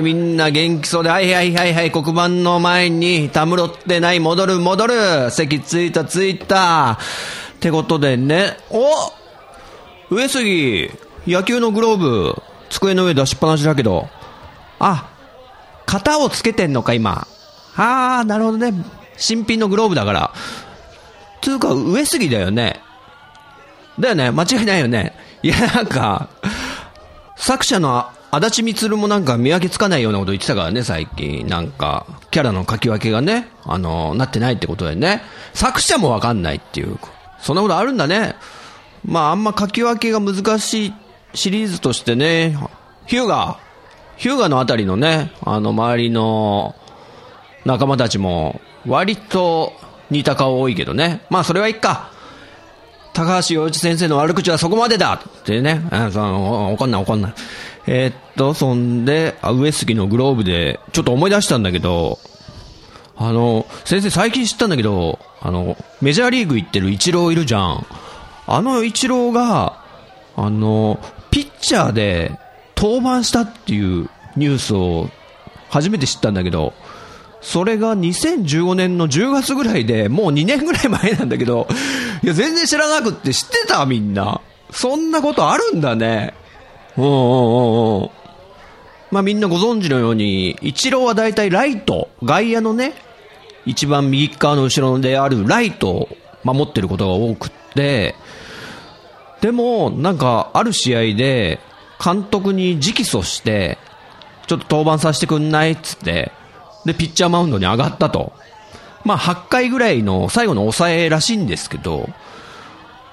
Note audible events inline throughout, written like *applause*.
い、みんな元気そうで、はいはいはいはい、黒板の前にたむろってない、戻る戻る、席ついたついた。ってことでね、お上杉、野球のグローブ、机の上出しっぱなしだけど、あ、型をつけてんのか、今。あー、なるほどね。新品のグローブだから。つうか、上杉だよね。だよね間違いないよね。いや、なんか、作者の足立みつるもなんか見分けつかないようなこと言ってたからね、最近。なんか、キャラの書き分けがね、あの、なってないってことでね。作者もわかんないっていう。そんなことあるんだね。まあ、あんま書き分けが難しいシリーズとしてね、ヒューガ、ヒューガのあたりのね、あの、周りの仲間たちも、割と似た顔多いけどね。まあ、それはいっか。高橋洋一先生の悪口はそこまでだってね、あその怒んない怒んない。えーっと、そんで、あ上杉のグローブで、ちょっと思い出したんだけど、あの、先生最近知ったんだけど、あの、メジャーリーグ行ってるイチローいるじゃん。あのイチローが、あの、ピッチャーで登板したっていうニュースを初めて知ったんだけど、それが2015年の10月ぐらいで、もう2年ぐらい前なんだけど、いや、全然知らなくって知ってたみんな。そんなことあるんだね。うんうんうん。まあみんなご存知のように、イチローは大体ライト、外野のね、一番右側の後ろであるライトを守ってることが多くって、でも、なんか、ある試合で、監督に直訴して、ちょっと登板させてくんないっつって、で、ピッチャーマウンドに上がったと。まあ、8回ぐらいの最後の抑えらしいんですけど、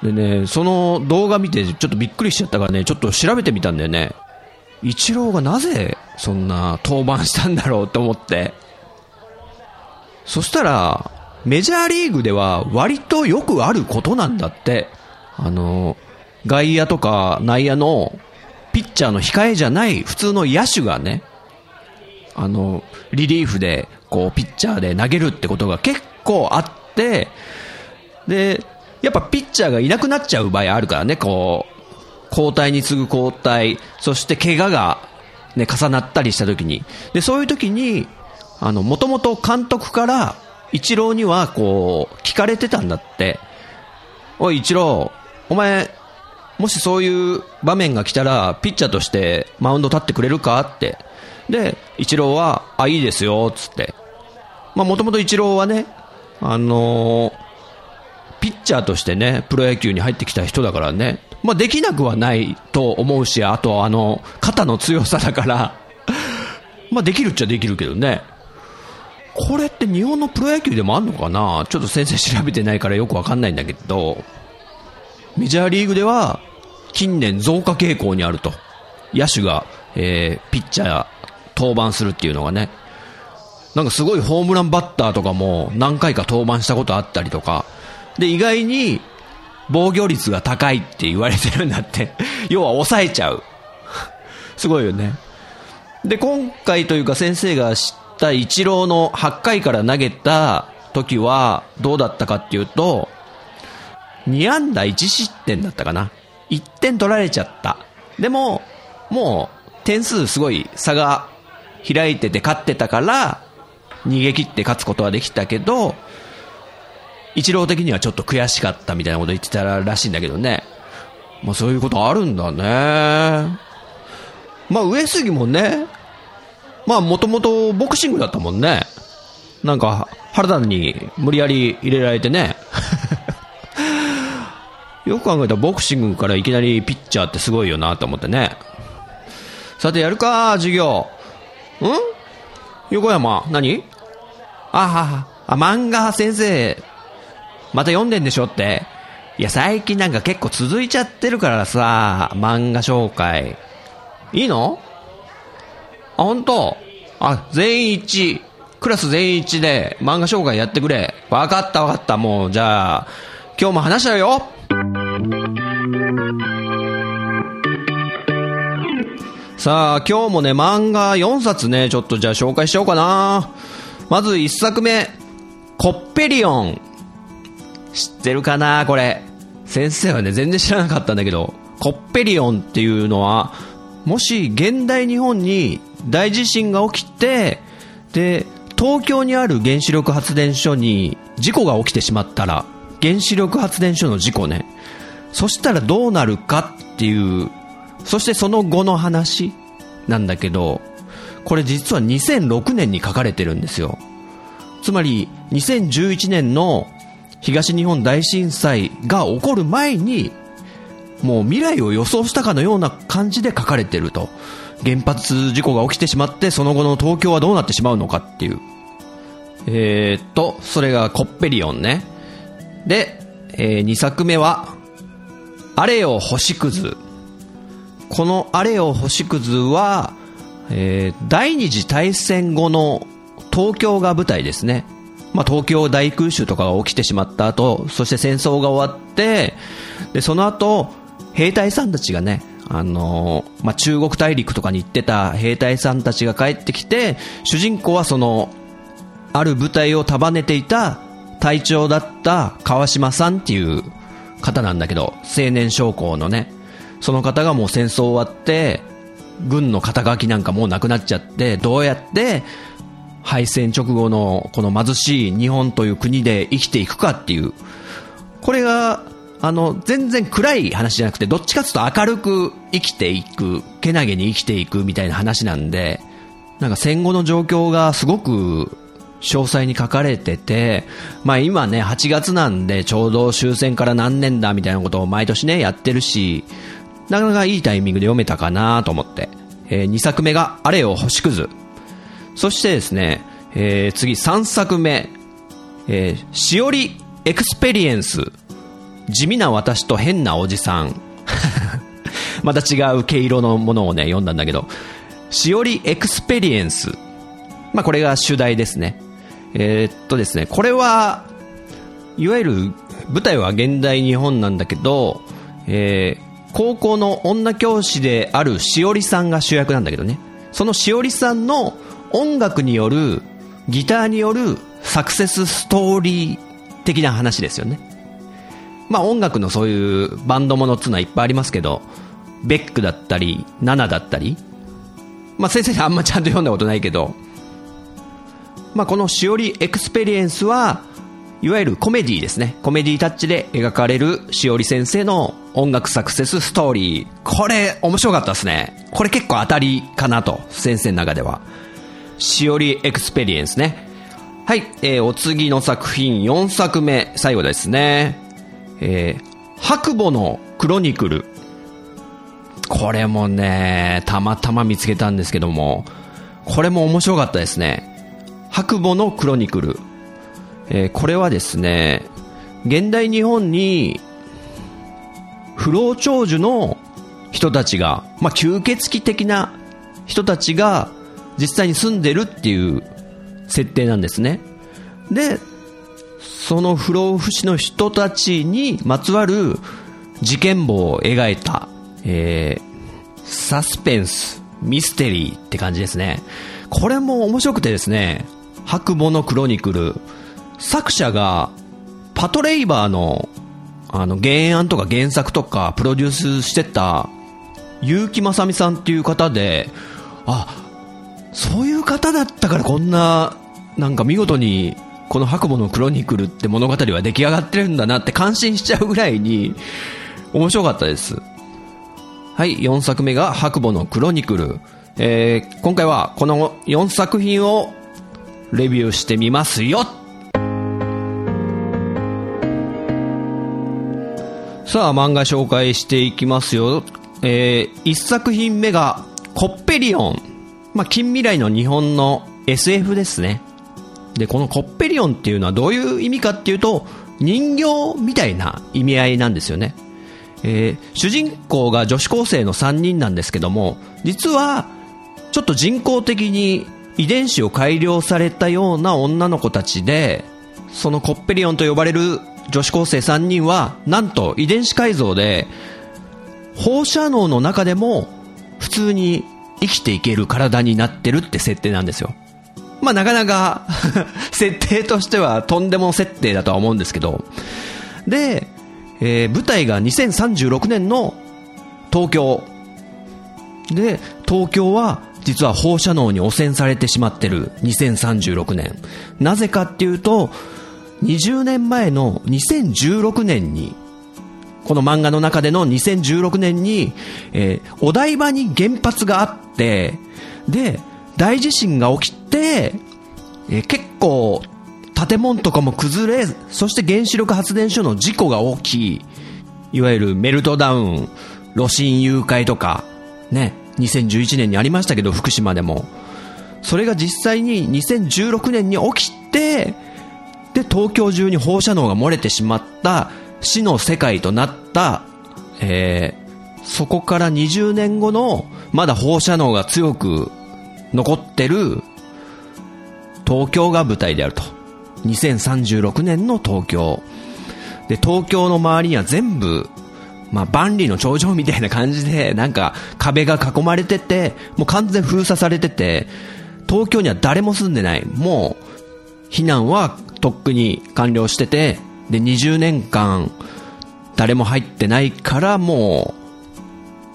でね、その動画見てちょっとびっくりしちゃったからね、ちょっと調べてみたんだよね。イチローがなぜそんな登板したんだろうと思って。そしたら、メジャーリーグでは割とよくあることなんだって。あの、外野とか内野のピッチャーの控えじゃない普通の野手がね、あの、リリーフで、こう、ピッチャーで投げるってことが結構あって、で、やっぱピッチャーがいなくなっちゃう場合あるからね、こう、交代に次ぐ交代、そして怪我がね、重なったりした時に。で、そういう時に、あの、もともと監督から、イチローには、こう、聞かれてたんだって。おい、イチロー、お前、もしそういう場面が来たら、ピッチャーとしてマウンド立ってくれるかって。で、イチローは、あ、いいですよ、つって。まあ、もともとイチローはね、あのーピッチャーとしてね、プロ野球に入ってきた人だからね、まあ、できなくはないと思うし、あと、あの、肩の強さだから、*laughs* まあ、できるっちゃできるけどね。これって日本のプロ野球でもあんのかな？ちょっと先生調べてないからよくわかんないんだけど、メジャーリーグでは近年増加傾向にあると。野手が、えー、ピッチャー登板するっていうのがね。なんかすごいホームランバッターとかも何回か登板したことあったりとか。で、意外に防御率が高いって言われてるんだって。*laughs* 要は抑えちゃう。*laughs* すごいよね。で、今回というか先生が知ったイチローの8回から投げた時はどうだったかっていうと、2安打1失点だったかな。1点取られちゃった。でも、もう点数すごい差が開いてて勝ってたから、逃げ切って勝つことはできたけど、一郎的にはちょっと悔しかったみたいなこと言ってたらしいんだけどね。まあそういうことあるんだね。まあ上杉もね、まあもともとボクシングだったもんね。なんか、原田に無理やり入れられてね。*laughs* よく考えたらボクシングからいきなりピッチャーってすごいよなと思ってね。さて、やるか、授業。ん？横山、何？あはあ、漫画先生、また読んでんでしょって。いや、最近なんか結構続いちゃってるからさ、漫画紹介。いいの？あ、本当？あ、全員一致。クラス全員一致で漫画紹介やってくれ。わかったわかった。もう、じゃあ、今日も話しちゃうよ。さあ、今日もね、漫画4冊ね、ちょっとじゃあ紹介しようかな。まず1作目、コッペリオン。知ってるかなこれ。先生はね、全然知らなかったんだけど、コッペリオンっていうのは、もし現代日本に大地震が起きて、で、東京にある原子力発電所に事故が起きてしまったら、原子力発電所の事故ね。そしたらどうなるかっていう、そしてその後の話なんだけど、これ実は2006年に書かれてるんですよ。つまり2011年の東日本大震災が起こる前に、もう未来を予想したかのような感じで書かれてると。原発事故が起きてしまって、その後の東京はどうなってしまうのかっていう。えー、っと、それがコッペリオンね。で、えー、2作目は、あれよ星屑。このあれよ星屑は、えー、第二次大戦後の東京が舞台ですね。まあ、東京大空襲とかが起きてしまった後、そして戦争が終わって、で、その後、兵隊さんたちがね、あのー、まあ、中国大陸とかに行ってた兵隊さんたちが帰ってきて、主人公はその、ある部隊を束ねていた隊長だった川島さんっていう方なんだけど、青年将校のね、その方がもう戦争終わって、軍の肩書きなんかもうなくなっちゃって、どうやって敗戦直後のこの貧しい日本という国で生きていくかっていう、これが、あの、全然暗い話じゃなくて、どっちかというと明るく生きていく、けなげに生きていくみたいな話なんで、なんか戦後の状況がすごく詳細に書かれてて、まあ今ね、8月なんでちょうど終戦から何年だみたいなことを毎年ね、やってるし、なかなかいいタイミングで読めたかなと思って。えー、2作目が、あれよ星屑。そしてですね、えー、次3作目、えー、 SHIORI EXPERIENCE。地味な私と変なおじさん。*laughs* また違う毛色のものをね、読んだんだけど、 SHIORI EXPERIENCE。まあ、これが主題ですね。えー、っとですね、これは、いわゆる舞台は現代日本なんだけど、えー、高校の女教師であるしおりさんが主役なんだけどね。そのしおりさんの音楽による、ギターによるサクセスストーリー的な話ですよね。まあ音楽のそういうバンドものっていうのはいっぱいありますけど、ベックだったり、ナナだったり、まあ先生にあんまちゃんと読んだことないけど、まあこの SHIORI EXPERIENCE は、いわゆるコメディですね。コメディタッチで描かれるしおり先生の音楽サクセスストーリー。これ、面白かったですね。これ結構当たりかなと、先生の中では。 SHIORI EXPERIENCE ね。はい、えー、お次の作品、4作目、最後ですね。えー、白暮のクロニクル。これもね、たまたま見つけたんですけども、これも面白かったですね。白母のクロニクル。えー、これはですね、現代日本に、不老長寿の人たちが、まあ、吸血鬼的な人たちが実際に住んでるっていう設定なんですね。で、その不老不死の人たちにまつわる事件簿を描いた、えー、サスペンス、ミステリーって感じですね。これも面白くてですね、白母のクロニクル、作者が、パトレイバーの、あの、原案とか原作とかプロデュースしてた、結城正美さんっていう方で、あ、そういう方だったからこんな、なんか見事に、この白母のクロニクルって物語は出来上がってるんだなって感心しちゃうぐらいに、面白かったです。はい、4作目が白母のクロニクル。えー、今回はこの4作品をレビューしてみますよさあ、漫画紹介していきますよ。えー、一作品目が、コッペリオン。まあ、近未来の日本の SF ですね。で、このコッペリオンっていうのはどういう意味かっていうと、人形みたいな意味合いなんですよね。えー、主人公が女子高生の3人なんですけども、実は、ちょっと人工的に遺伝子を改良されたような女の子たちで、そのコッペリオンと呼ばれる女子高生3人は、なんと遺伝子改造で、放射能の中でも普通に生きていける体になってるって設定なんですよ。まあなかなか *laughs* 設定としてはとんでも設定だとは思うんですけど。で、えー、舞台が2036年の東京。で、東京は実は放射能に汚染されてしまってる2036年。なぜかっていうと、20年前の2016年に、この漫画の中での2016年に、えー、お台場に原発があって、で、大地震が起きて、えー、結構、建物とかも崩れ、そして原子力発電所の事故が起き、いわゆるメルトダウン、炉心誘拐とか、ね、2011年にありましたけど、福島でも。それが実際に2016年に起きて、で、東京中に放射能が漏れてしまった死の世界となった、えー、そこから20年後の、まだ放射能が強く残ってる東京が舞台であると。2036年の東京。で、東京の周りには全部、まあ、万里の長城みたいな感じで、なんか壁が囲まれてて、もう完全封鎖されてて、東京には誰も住んでない。もう、避難はとっくに完了してて、で、20年間、誰も入ってないからもう、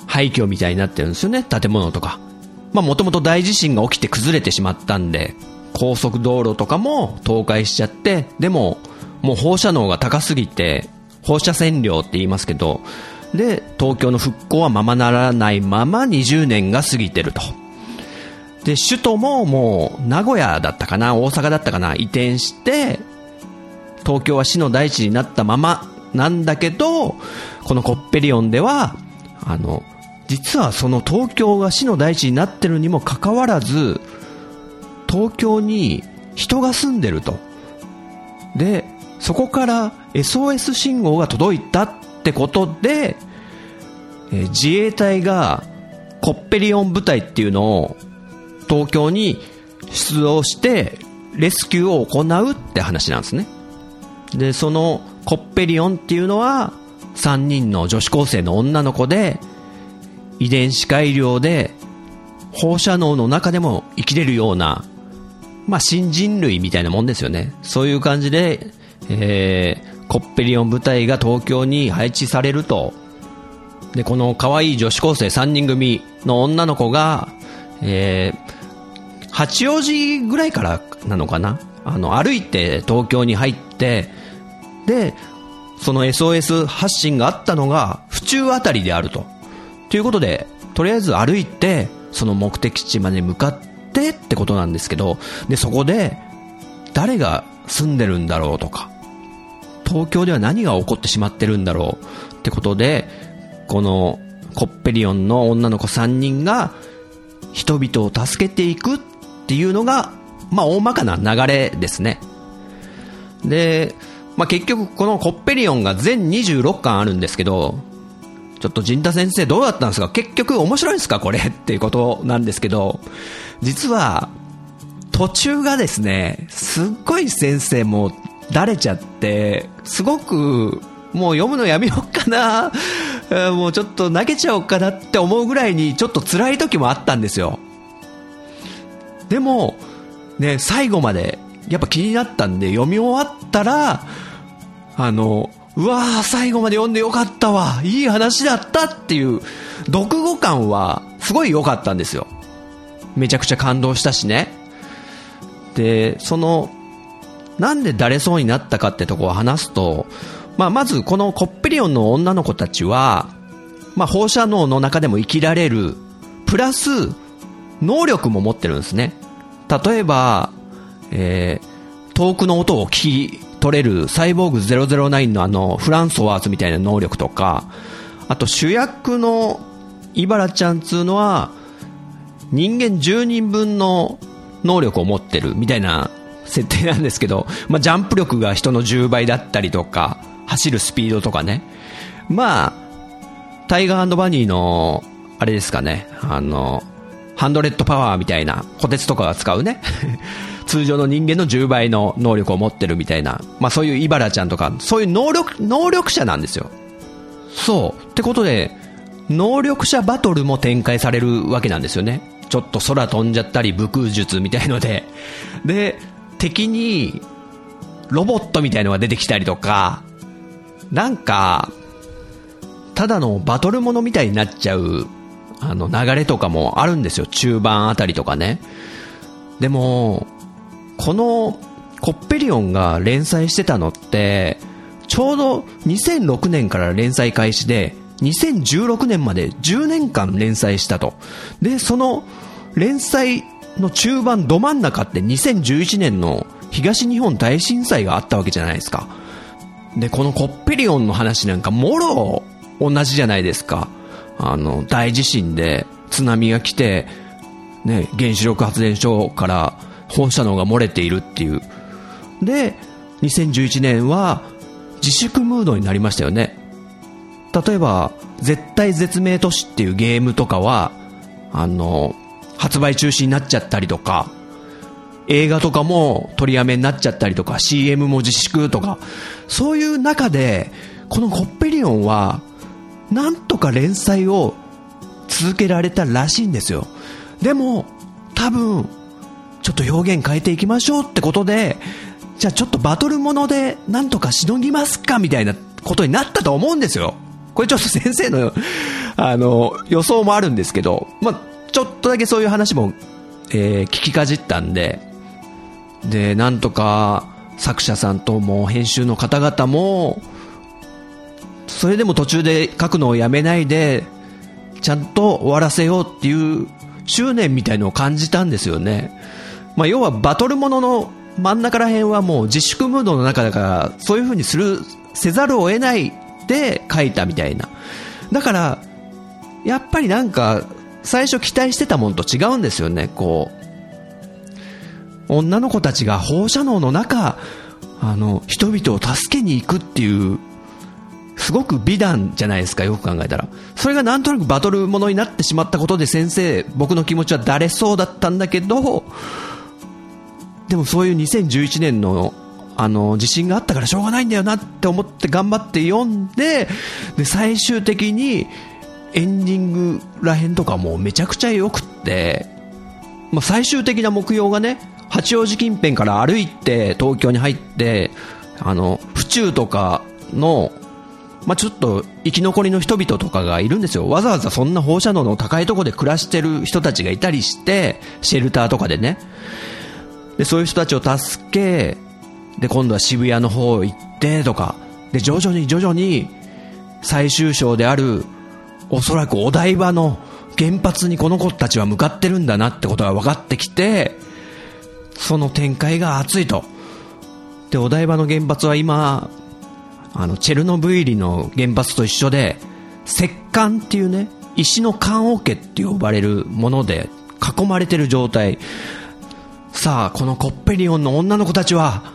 廃墟みたいになってるんですよね、建物とか。まあもともと大地震が起きて崩れてしまったんで、高速道路とかも倒壊しちゃって、でも、もう放射能が高すぎて、放射線量って言いますけど、で、東京の復興はままならないまま20年が過ぎてると。で、首都ももう名古屋だったかな、大阪だったかな、移転して、東京は市の大地になったままなんだけど、このコッペリオンでは、あの、実はその東京が市の大地になってるにもかかわらず、東京に人が住んでると。で、そこから SOS 信号が届いたってことで、え自衛隊がコッペリオン部隊っていうのを東京に出動してレスキューを行うって話なんですね。で、そのコッペリオンっていうのは3人の女子高生の女の子で遺伝子改良で放射能の中でも生きれるようなまあ新人類みたいなもんですよね。そういう感じで、えー、コッペリオン部隊が東京に配置されると、で、この可愛い女子高生3人組の女の子が、えー、八王子ぐらいからなのかな？あの、歩いて東京に入って、で、その SOS 発信があったのが府中あたりであると。ということで、とりあえず歩いて、その目的地まで向かってってことなんですけど、で、そこで、誰が住んでるんだろうとか、東京では何が起こってしまってるんだろうってことで、このコッペリオンの女の子3人が人々を助けていくっていうのが、まあ大まかな流れですね。で、まあ結局このコッペリオンが全26巻あるんですけど、ちょっと陣田先生どうだったんですか？結局面白いんですか？これ。*laughs* っていうことなんですけど、実は途中がですね、すっごい先生もだれちゃって、すごくもう読むのやめようかな、*laughs* もうちょっと投げちゃおうかなって思うぐらいにちょっと辛い時もあったんですよ。でも、ね、最後までやっぱ気になったんで読み終わったら、あの、うわー最後まで読んでよかったわいい話だったっていう読後感はすごい良かったんですよ。めちゃくちゃ感動したしね。で、その、なんでだれそうになったかってとこを話すと、まあ、まずこのコッペリオンの女の子たちは、まあ、放射能の中でも生きられる、プラス、能力も持ってるんですね。例えば、えー、遠くの音を聞き取れるサイボーグ009のあの、フランソワーズみたいな能力とか、あと主役のイバラちゃんつうのは、人間10人分の能力を持ってるみたいな設定なんですけど、*laughs* まあ、ジャンプ力が人の10倍だったりとか、走るスピードとかね。まあ、タイガーバニーの、あれですかね、あの、ハンドレッドパワーみたいな、小鉄とかが使うね。通常の人間の10倍の能力を持ってるみたいな、まあそういうイバラちゃんとか、そういう能力、能力者なんですよ。そう。ってことで、能力者バトルも展開されるわけなんですよね。ちょっと空飛んじゃったり、武空術みたいので。で、敵に、ロボットみたいのが出てきたりとか、なんか、ただのバトルものみたいになっちゃう、あの、流れとかもあるんですよ。中盤あたりとかね。でも、この、コッペリオンが連載してたのって、ちょうど2006年から連載開始で、2016年まで10年間連載したと。で、その連載の中盤ど真ん中って2011年の東日本大震災があったわけじゃないですか。で、このコッペリオンの話なんかもろ同じじゃないですか。あの、大地震で津波が来て、ね、原子力発電所から放射能が漏れているっていう。で、2011年は自粛ムードになりましたよね。例えば、絶対絶命都市っていうゲームとかは、あの、発売中止になっちゃったりとか、映画とかも取りやめになっちゃったりとか、CM も自粛とか、そういう中で、このコッペリオンは、なんとか連載を続けられたらしいんですよ。でも、多分、ちょっと表現変えていきましょうってことで、じゃあちょっとバトルものでなんとかしのぎますかみたいなことになったと思うんですよ。これちょっと先生の、あの、予想もあるんですけど、まあ、ちょっとだけそういう話も、えー、聞きかじったんで、で、なんとか作者さんとも編集の方々も、それでも途中で書くのをやめないで、ちゃんと終わらせようっていう執念みたいのを感じたんですよね。まあ、要はバトルものの真ん中ら辺はもう自粛ムードの中だから、そういう風にする、せざるを得ないで書いたみたいな。だから、やっぱりなんか、最初期待してたもんと違うんですよね、こう。女の子たちが放射能の中、あの、人々を助けに行くっていう、すごく美談じゃないですか、よく考えたら。それがなんとなくバトルものになってしまったことで先生、僕の気持ちはだれそうだったんだけど、でもそういう2011年のあの地震があったからしょうがないんだよなって思って頑張って読んでで最終的にエンディングらへんとかもめちゃくちゃ良くって、まあ、最終的な目標がね八王子近辺から歩いて東京に入ってあの府中とかのまあ、ちょっと生き残りの人々とかがいるんですよ。わざわざそんな放射能の高いところで暮らしてる人たちがいたりして、シェルターとかでね。で、そういう人たちを助け、で、今度は渋谷の方行ってとか、で、徐々に徐々に最終章である、おそらくお台場の原発にこの子たちは向かってるんだなってことが分かってきて、その展開が熱いと。で、お台場の原発は今、あの、チェルノブイリの原発と一緒で、石棺っていうね、石の棺桶って呼ばれるもので囲まれてる状態。さあ、このコッペリオンの女の子たちは、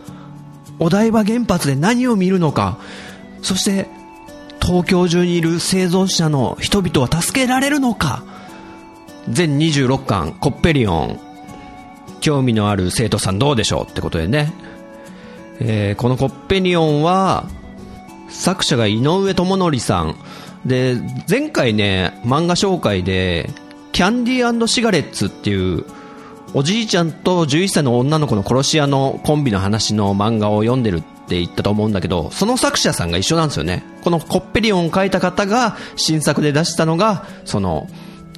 お台場原発で何を見るのか、そして、東京中にいる生存者の人々は助けられるのか、全26巻、コッペリオン、興味のある生徒さんどうでしょうってことでね、えー、このコッペリオンは、作者が井上智則さん、で、前回ね、漫画紹介で、キャンディーシガレッツっていうおじいちゃんと11歳の女の子の殺し屋のコンビの話の漫画を読んでるって言ったと思うんだけど、その作者さんが一緒なんですよね。このコッペリオンを書いた方が新作で出したのが、その、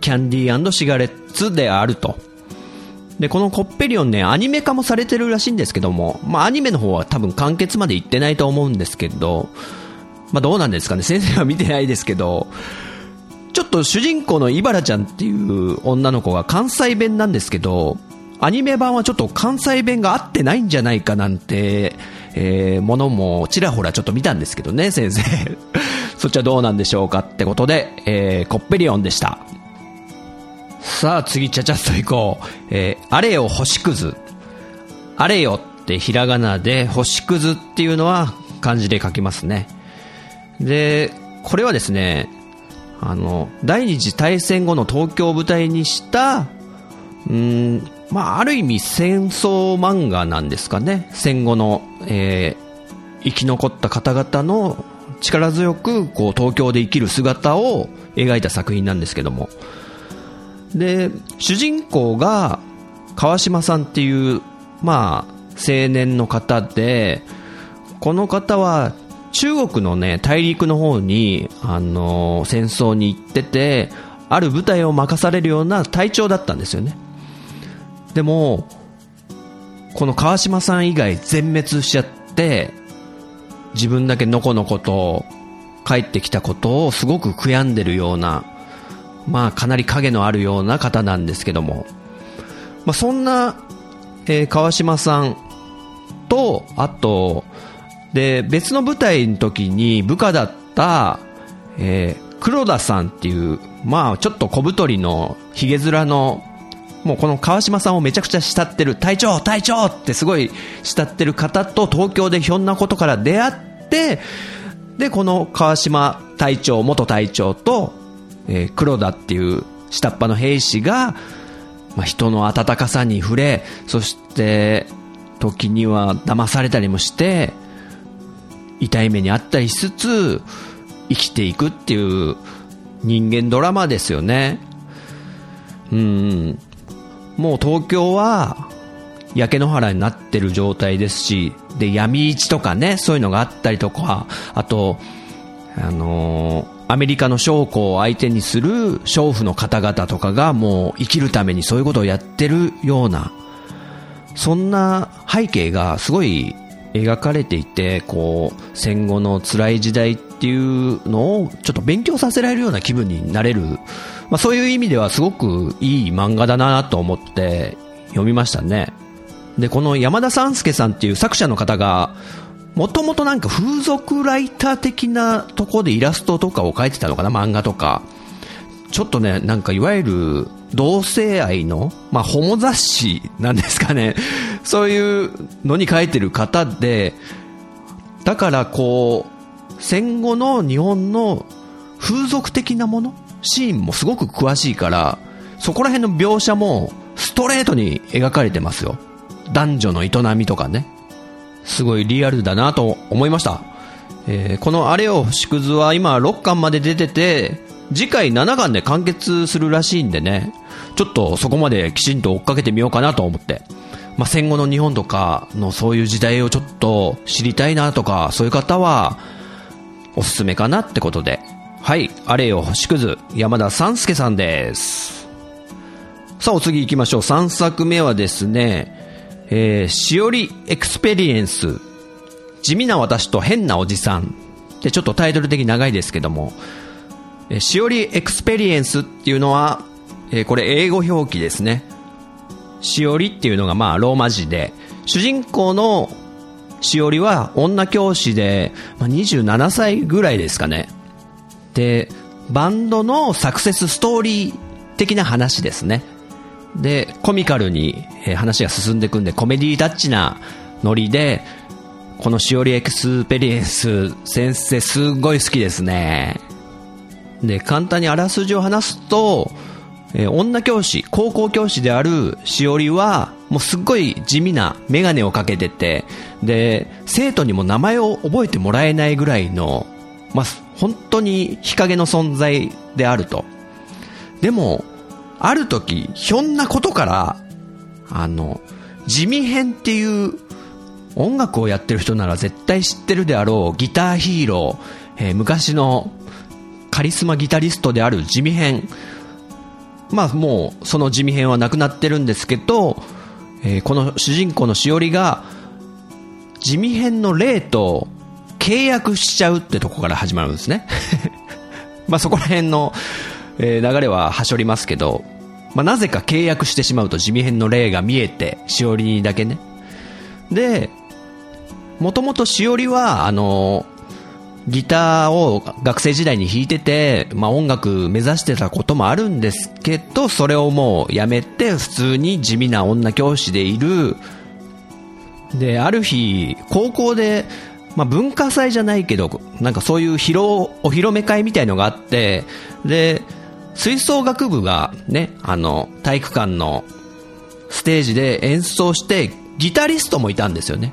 キャンディーシガレッツであると。で、このコッペリオンね、アニメ化もされてるらしいんですけども、まあアニメの方は多分完結まで行ってないと思うんですけど、まあどうなんですかね、先生は見てないですけど、ちょっと主人公のイバラちゃんっていう女の子が関西弁なんですけど、アニメ版はちょっと関西弁が合ってないんじゃないかなんてえー、ものもちらほらちょっと見たんですけどね、先生。*laughs* そっちはどうなんでしょうかってことで、えー、コッペリオンでした。さあ次ちゃちゃっといこう。えー、あれよ星屑。あれよってひらがなで星屑っていうのは漢字で書きますね。で、これはですね、あの、第二次大戦後の東京を舞台にした、うん、まあ、ある意味戦争漫画なんですかね。戦後の、えー、生き残った方々の力強く、こう、東京で生きる姿を描いた作品なんですけども。で、主人公が、川島さんっていう、まあ、青年の方で、この方は中国のね、大陸の方に、あの、戦争に行ってて、ある部隊を任されるような隊長だったんですよね。でも、この川島さん以外全滅しちゃって、自分だけのこのこと帰ってきたことをすごく悔やんでるような、まあかなり影のあるような方なんですけども、まあそんな、えー、川島さんと、あと、で、別の部隊の時に部下だった、えー、黒田さんっていう、まあちょっと小太りのヒゲ面の、もうこの川島さんをめちゃくちゃ慕ってる、隊長隊長ってすごい慕ってる方と東京でひょんなことから出会って、で、この川島隊長、元隊長と、えー、黒田っていう下っ端の兵士が、まあ、人の温かさに触れ、そして、時には騙されたりもして、痛い目にあったりしつつ、生きていくっていう人間ドラマですよね。うん。もう東京は焼け野原になってる状態ですし、で、闇市とかね、そういうのがあったりとか、あと、あのー、アメリカの将校を相手にする娼婦の方々とかがもう生きるためにそういうことをやってるような、そんな背景がすごい描かれていて、こう、戦後の辛い時代っていうのをちょっと勉強させられるような気分になれる、まあそういう意味ではすごくいい漫画だなと思って読みましたね。で、この山田三介さんっていう作者の方が、もともとなんか風俗ライター的なとこでイラストとかを描いてたのかな、漫画とか。ちょっとね、なんかいわゆる同性愛の、まあ、ホモ雑誌なんですかね。そういうのに書いてる方で、だからこう、戦後の日本の風俗的なもの、シーンもすごく詳しいから、そこら辺の描写もストレートに描かれてますよ。男女の営みとかね。すごいリアルだなと思いました。えー、このあれを縮図は今6巻まで出てて、次回7巻で完結するらしいんでね、ちょっとそこまできちんと追っかけてみようかなと思って。まあ、戦後の日本とかのそういう時代をちょっと知りたいなとか、そういう方は、おすすめかなってことで。はい、あれよ星屑、山田参助さんです。さあ、お次行きましょう。3作目はですね、えー、 SHIORI EXPERIENCE、地味な私と変なおじさん。で、ちょっとタイトル的に長いですけども、えー、 SHIORI EXPERIENCE っていうのは、えー、これ英語表記ですね。しおりっていうのがまあローマ字で、主人公のしおりは女教師で、まあ、27歳ぐらいですかね。で、バンドのサクセスストーリー的な話ですね。で、コミカルに、話が進んでいくんで、コメディータッチなノリで、この SHIORI EXPERIENCE 先生すごい好きですね。で、簡単にあらすじを話すと、えー、女教師、高校教師であるしおりは、もうすっごい地味なメガネをかけてて、で、生徒にも名前を覚えてもらえないぐらいの、まあ、本当に日陰の存在であると。でも、ある時、ひょんなことから、あの、地味編っていう音楽をやってる人なら絶対知ってるであろうギターヒーロー、えー、昔のカリスマギタリストである地味編。まあもうその地味編はなくなってるんですけど、えー、この主人公のしおりが地味編の霊と契約しちゃうってとこから始まるんですね。*laughs* まあそこら辺の、えー、流れははしょりますけど、まあなぜか契約してしまうと地味編の霊が見えて、しおりにだけね。で、もともとしおりは、あの、ギターを学生時代に弾いてて、まあ音楽目指してたこともあるんですけど、それをもうやめて、普通に地味な女教師でいる。で、ある日、高校で、まあ文化祭じゃないけど、なんかそういう披露、お披露目会みたいのがあって、で、吹奏楽部がね、あの、体育館のステージで演奏して、ギタリストもいたんですよね。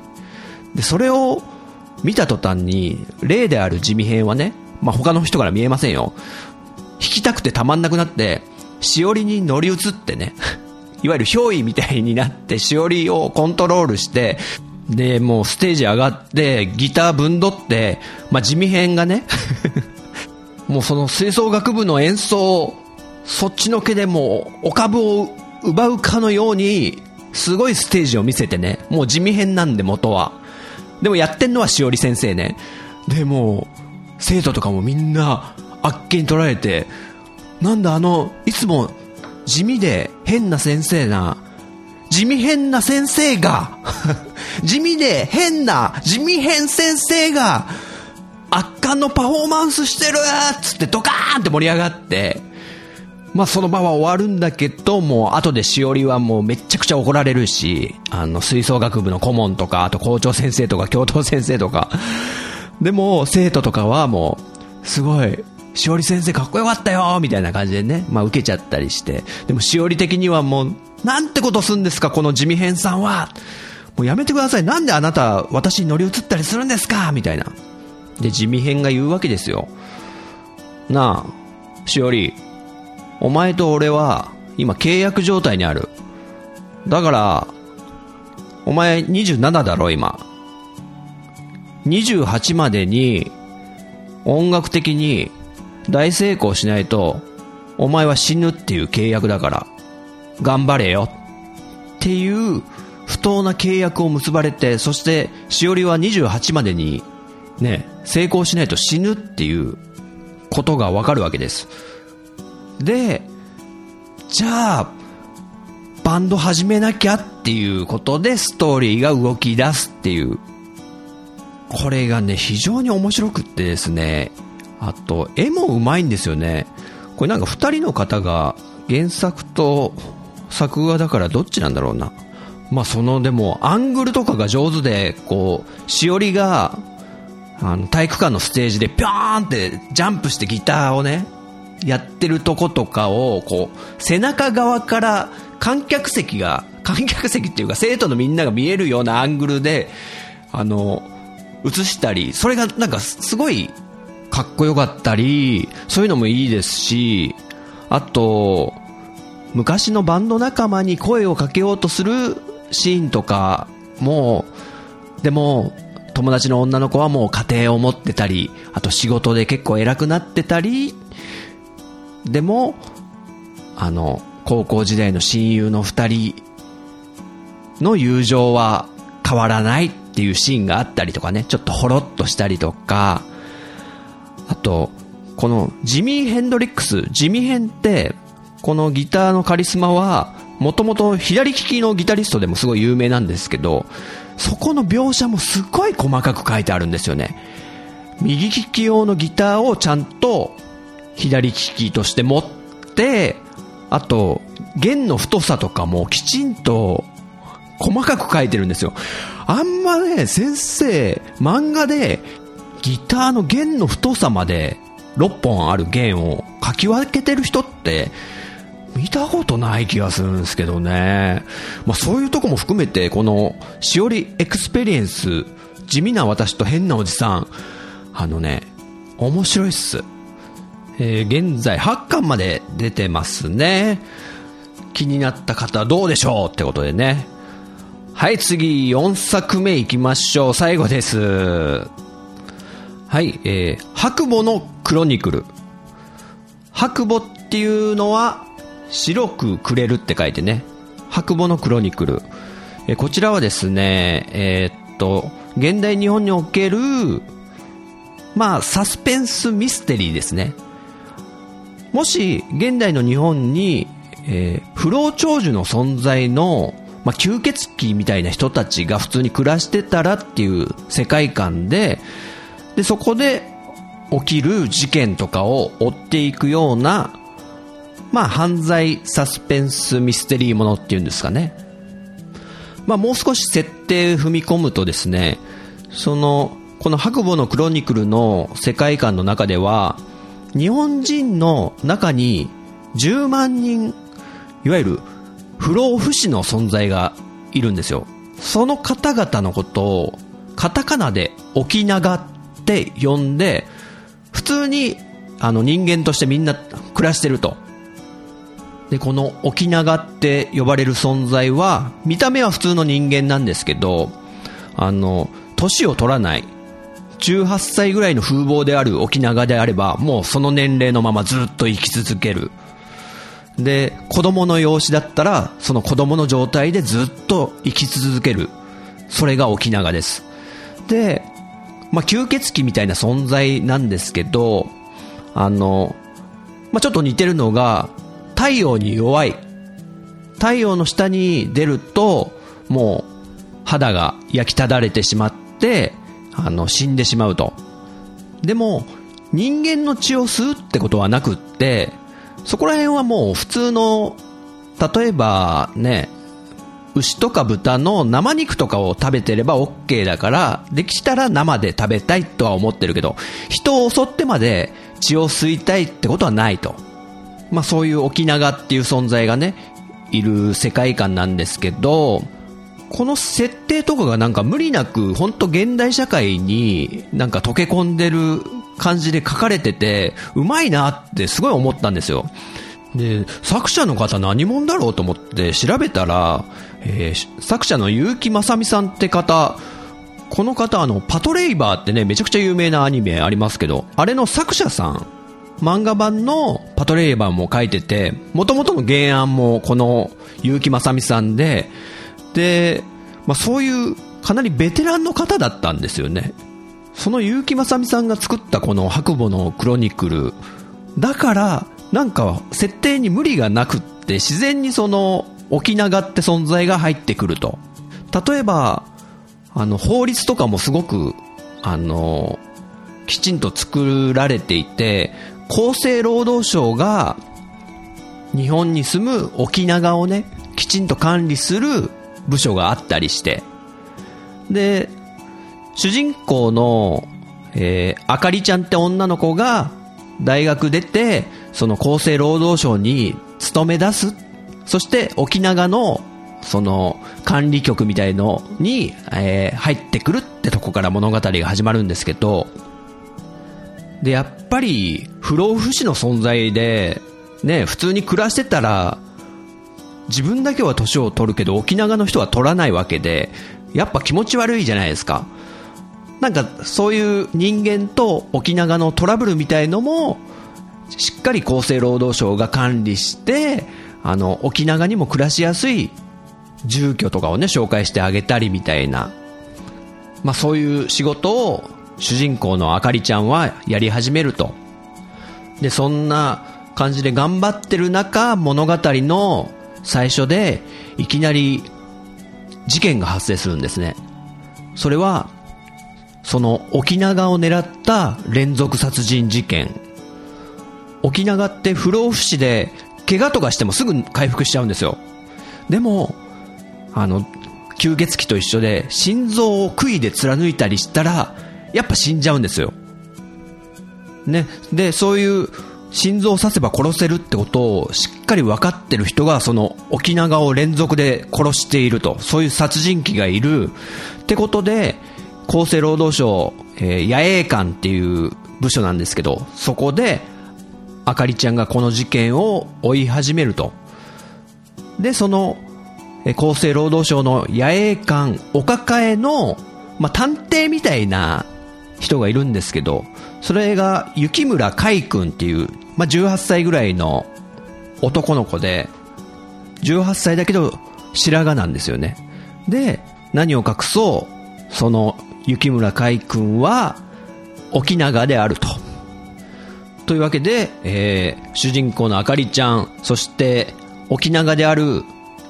で、それを見た途端に、例である地味編はね、まあ、他の人から見えませんよ。弾きたくてたまんなくなって、しおりに乗り移ってね、*laughs* いわゆる憑依みたいになって、しおりをコントロールして、で、もうステージ上がって、ギターぶんどって、まあ、地味編がね *laughs* もうその吹奏楽部の演奏、そっちのけでもう、お株を奪うかのように、すごいステージを見せてね、もう地味編なんで元は。でもやってんのはしおり先生ね。で、も生徒とかもみんな、あっけに取られて、なんだあの、いつも地味で変な先生な、地味変な先生が *laughs* 地味で変な地味変先生が、圧巻のパフォーマンスしてるっつってドカーンって盛り上がって、まあその場は終わるんだけど、もう後でしおりはもうめちゃくちゃ怒られるし、あの吹奏楽部の顧問とか、あと校長先生とか教頭先生とか、でも生徒とかはもう、すごい、しおり先生かっこよかったよみたいな感じでね、まあ受けちゃったりして、でもしおり的にはもう、なんてことすんですか、この地味編さんは。もうやめてください。なんであなた、私に乗り移ったりするんですかみたいな。で、地味編が言うわけですよ。なあ、しおり、お前と俺は今契約状態にある。だから、お前27だろ、今。28までに音楽的に大成功しないと、お前は死ぬっていう契約だから、頑張れよ。っていう不当な契約を結ばれて、そしてしおりは28までにね、成功しないと死ぬっていうことがわかるわけです。で、じゃあ、バンド始めなきゃっていうことでストーリーが動き出すっていう。これがね、非常に面白くってですね、あと、絵もうまいんですよね。これなんか二人の方が原作と作画だからどっちなんだろうな。まあそのでもアングルとかが上手で、こう、しおりが、あの体育館のステージでぴょーんってジャンプしてギターをね、やってるとことかを、こう、背中側から観客席が、観客席っていうか生徒のみんなが見えるようなアングルで、あの、映したり、それがなんかすごいかっこよかったり、そういうのもいいですし、あと、昔のバンド仲間に声をかけようとするシーンとかも、でも、友達の女の子はもう家庭を持ってたり、あと仕事で結構偉くなってたり、でも、あの、高校時代の親友の二人の友情は変わらないっていうシーンがあったりとかね、ちょっとほろっとしたりとか、あと、このジミー・ヘンドリックス、ジミヘンって、このギターのカリスマは、もともと左利きのギタリストでもすごい有名なんですけど、そこの描写もすっごい細かく書いてあるんですよね。右利き用のギターをちゃんと左利きとして持って、あと、弦の太さとかもきちんと細かく書いてるんですよ。あんまね、先生、漫画でギターの弦の太さまで6本ある弦を書き分けてる人って見たことない気がするんですけどね。まあそういうとこも含めて、この SHIORI EXPERIENCE、地味な私と変なおじさん、あのね、面白いっす。えー、現在8巻まで出てますね。気になった方はどうでしょうってことでね。はい、次、4作目行きましょう。最後です。はい、えー、白母のクロニクル。白母っていうのは、白くくれるって書いてね。白母のクロニクル。えー、こちらはですね、えー、っと、現代日本における、まあ、サスペンスミステリーですね。もし現代の日本に、えー、不老長寿の存在のまあ、吸血鬼みたいな人たちが普通に暮らしてたらっていう世界観で、で、そこで起きる事件とかを追っていくような、まあ、犯罪サスペンスミステリーものっていうんですかね。まあ、もう少し設定踏み込むとですね、その、この白母のクロニクルの世界観の中では、日本人の中に10万人、いわゆる不老不死の存在がいるんですよ。その方々のことを、カタカナで沖永って呼んで、普通にあの人間としてみんな暮らしてると。で、この沖永って呼ばれる存在は、見た目は普通の人間なんですけど、あの、年を取らない、18歳ぐらいの風貌である沖永であれば、もうその年齢のままずっと生き続ける。で、子供の養子だったら、その子供の状態でずっと生き続ける。それが沖永です。で、まあ、吸血鬼みたいな存在なんですけど、あの、まあ、ちょっと似てるのが、太陽に弱い。太陽の下に出ると、もう肌が焼きただれてしまって、あの、死んでしまうと。でも、人間の血を吸うってことはなくって、そこら辺はもう普通の、例えばね、牛とか豚の生肉とかを食べてれば OK だから、できたら生で食べたいとは思ってるけど、人を襲ってまで血を吸いたいってことはないと。まあそういう沖縄っていう存在がね、いる世界観なんですけど、この設定とかがなんか無理なく、本当現代社会になんか溶け込んでる感じで書かれてて、うまいなってすごい思ったんですよ。で、作者の方何者だろうと思って調べたら、えー、作者の結城正美さんって方、この方あの、パトレイバーってね、めちゃくちゃ有名なアニメありますけど、あれの作者さん漫画版のパトレイバーも書いてて、元々の原案もこの結城正美さんで、で、まあ、そういうかなりベテランの方だったんですよね。その結城正美さんが作ったこの白母のクロニクル。だから、なんか設定に無理がなくって自然にその沖縄って存在が入ってくると。例えば、あの法律とかもすごく、あの、きちんと作られていて、厚生労働省が日本に住む沖縄をね、きちんと管理する部署があったりして、で、主人公の、えー、あかりちゃんって女の子が大学出て、その厚生労働省に勤め出す。そして沖縄のその管理局みたいのに、えー、入ってくるってとこから物語が始まるんですけど、で、やっぱり不老不死の存在で、ね、普通に暮らしてたら、自分だけは年を取るけど沖縄の人は取らないわけで、やっぱ気持ち悪いじゃないですか。なんかそういう人間と沖縄のトラブルみたいのも、しっかり厚生労働省が管理して、あの、沖縄にも暮らしやすい住居とかをね、紹介してあげたりみたいな、まあそういう仕事を主人公のあかりちゃんはやり始めると。で、そんな感じで頑張ってる中、物語の最初でいきなり事件が発生するんですね。それは、その沖縄を狙った連続殺人事件。沖縄って不老不死で怪我とかしてもすぐ回復しちゃうんですよ。でも、あの、吸血鬼と一緒で心臓を杭で貫いたりしたら、やっぱ死んじゃうんですよ。ね。で、そういう心臓を刺せば殺せるってことをしっかり分かってる人がその沖縄を連続で殺していると。そういう殺人鬼がいる。ってことで厚生労働省、えー、野営官っていう部署なんですけどそこであかりちゃんがこの事件を追い始めると。でその、え、厚生労働省の野営官お抱えの、まあ、探偵みたいな人がいるんですけどそれが雪村海君っていう、まあ、18歳ぐらいの男の子で、18歳だけど白髪なんですよね。で、何を隠そう、その雪村海君は沖縄であると。というわけで、えー、主人公のあかりちゃん、そして沖縄である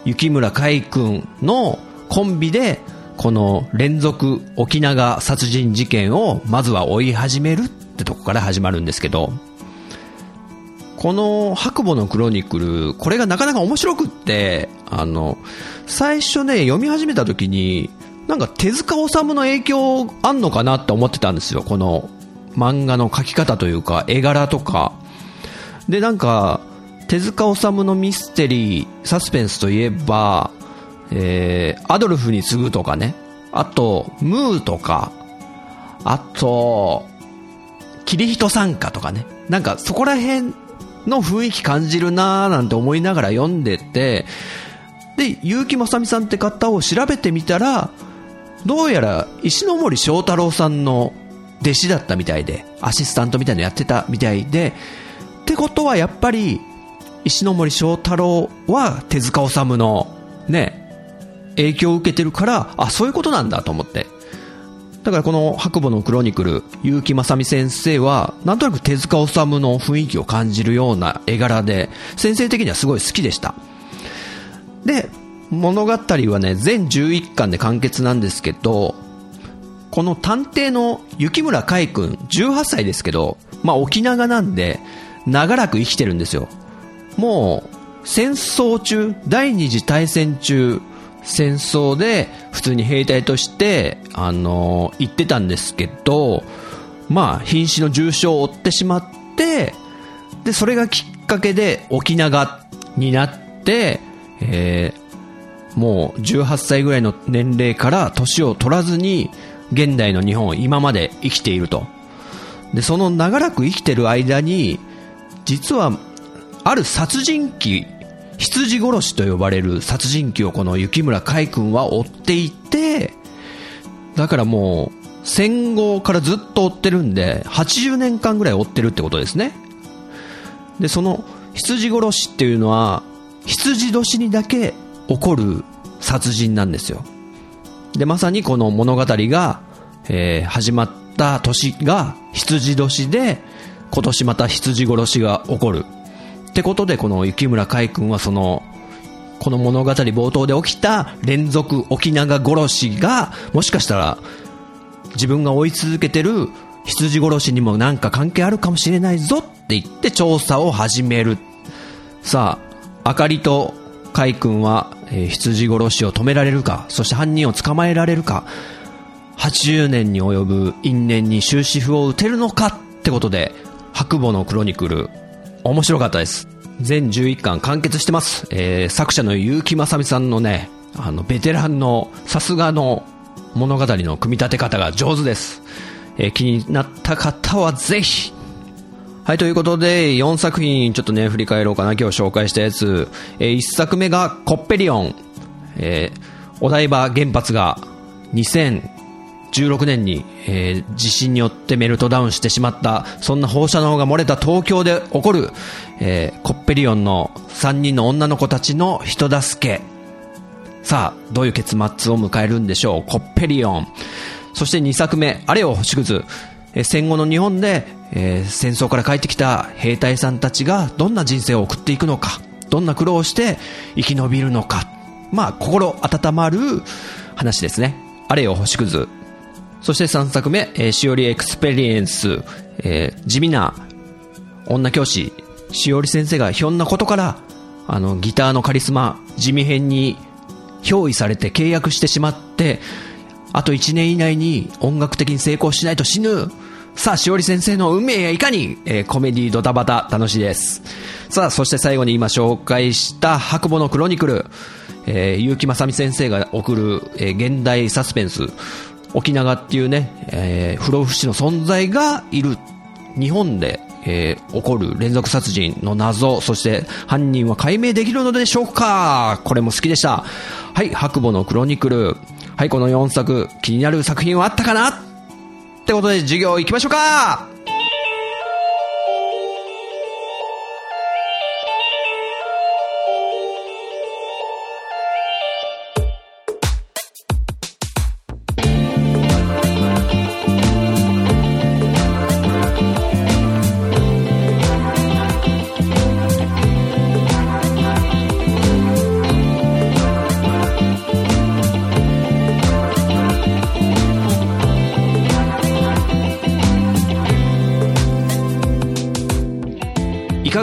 雪村海君のコンビで、この連続沖縄殺人事件をまずは追い始めるってとこから始まるんですけど、この白母のクロニクル、これがなかなか面白くって、あの、最初ね、読み始めた時に、なんか手塚治虫の影響あんのかなって思ってたんですよ。この漫画の描き方というか、絵柄とか。で、なんか、手塚治虫のミステリー、サスペンスといえば、えー、アドルフに次ぐとかね。あと、ムーとか、あと、キリヒト参加とかね。なんかそこら辺の雰囲気感じるなーなんて思いながら読んでて、で、結城正美さんって方を調べてみたら、どうやら石森章太郎さんの弟子だったみたいで、アシスタントみたいなのやってたみたいで、ってことはやっぱり、石森章太郎は手塚治虫のね、影響を受けてるから、あ、そういうことなんだと思って。だからこの白母のクロニクル、結城正美先生は、なんとなく手塚治虫の雰囲気を感じるような絵柄で、先生的にはすごい好きでした。で、物語はね、全11巻で完結なんですけど、この探偵の雪村海君、18歳ですけど、まあ沖縄なんで、長らく生きてるんですよ。もう、戦争中、第二次大戦中、戦争で普通に兵隊として、あのー、行ってたんですけど、まあ、瀕死の重傷を負ってしまって、で、それがきっかけで沖縄になって、えー、もう18歳ぐらいの年齢から年を取らずに、現代の日本今まで生きていると。で、その長らく生きてる間に、実は、ある殺人鬼羊殺しと呼ばれる殺人鬼をこの雪村海君は追っていて、だからもう、戦後からずっと追ってるんで、80年間ぐらい追ってるってことですね。で、その羊殺しっていうのは、羊年にだけ起こる殺人なんですよ。で、まさにこの物語が、えー、始まった年が羊年で、今年また羊殺しが起こる。ってことで、この雪村海君はその、この物語冒頭で起きた連続沖縄殺しが、もしかしたら、自分が追い続けてる羊殺しにもなんか関係あるかもしれないぞって言って調査を始める。さあ、あかりと海君は、えー、羊殺しを止められるか、そして犯人を捕まえられるか、80年に及ぶ因縁に終止符を打てるのかってことで、白母のクロニクル、面白かったです。全11巻完結してます。えー、作者の結城正美さんのね、あの、ベテランの、さすがの物語の組み立て方が上手です。えー、気になった方はぜひ。はい、ということで、4作品ちょっとね、振り返ろうかな、今日紹介したやつ。えー、1作目がコッペリオン。えー、お台場原発が2000、16年に、えー、地震によってメルトダウンしてしまった、そんな放射能が漏れた東京で起こる、えー、コッペリオンの3人の女の子たちの人助け。さあ、どういう結末を迎えるんでしょう？コッペリオン。そして2作目、あれよ星屑。えー、戦後の日本で、えー、戦争から帰ってきた兵隊さんたちがどんな人生を送っていくのか、どんな苦労をして生き延びるのか。まあ、心温まる話ですね。あれよ星屑。そして3作目、えー、 SHIORI EXPERIENCE、えー、地味な女教師、しおり先生がひょんなことから、あの、ギターのカリスマ、ジミヘンに憑依されて契約してしまって、あと1年以内に音楽的に成功しないと死ぬ。さあ、しおり先生の運命やいかに、えー、コメディドタバタ楽しいです。さあ、そして最後に今紹介した白母のクロニクル、えー、結城正美先生が送る、えー、現代サスペンス、沖縄っていうね、えー、不老不死の存在がいる日本で、えー、起こる連続殺人の謎、そして犯人は解明できるのでしょうかこれも好きでした。はい、白母のクロニクル。はい、この4作、気になる作品はあったかな？ってことで授業行きましょうか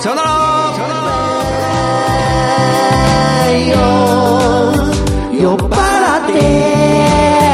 さよなら酔っ払って突っかかって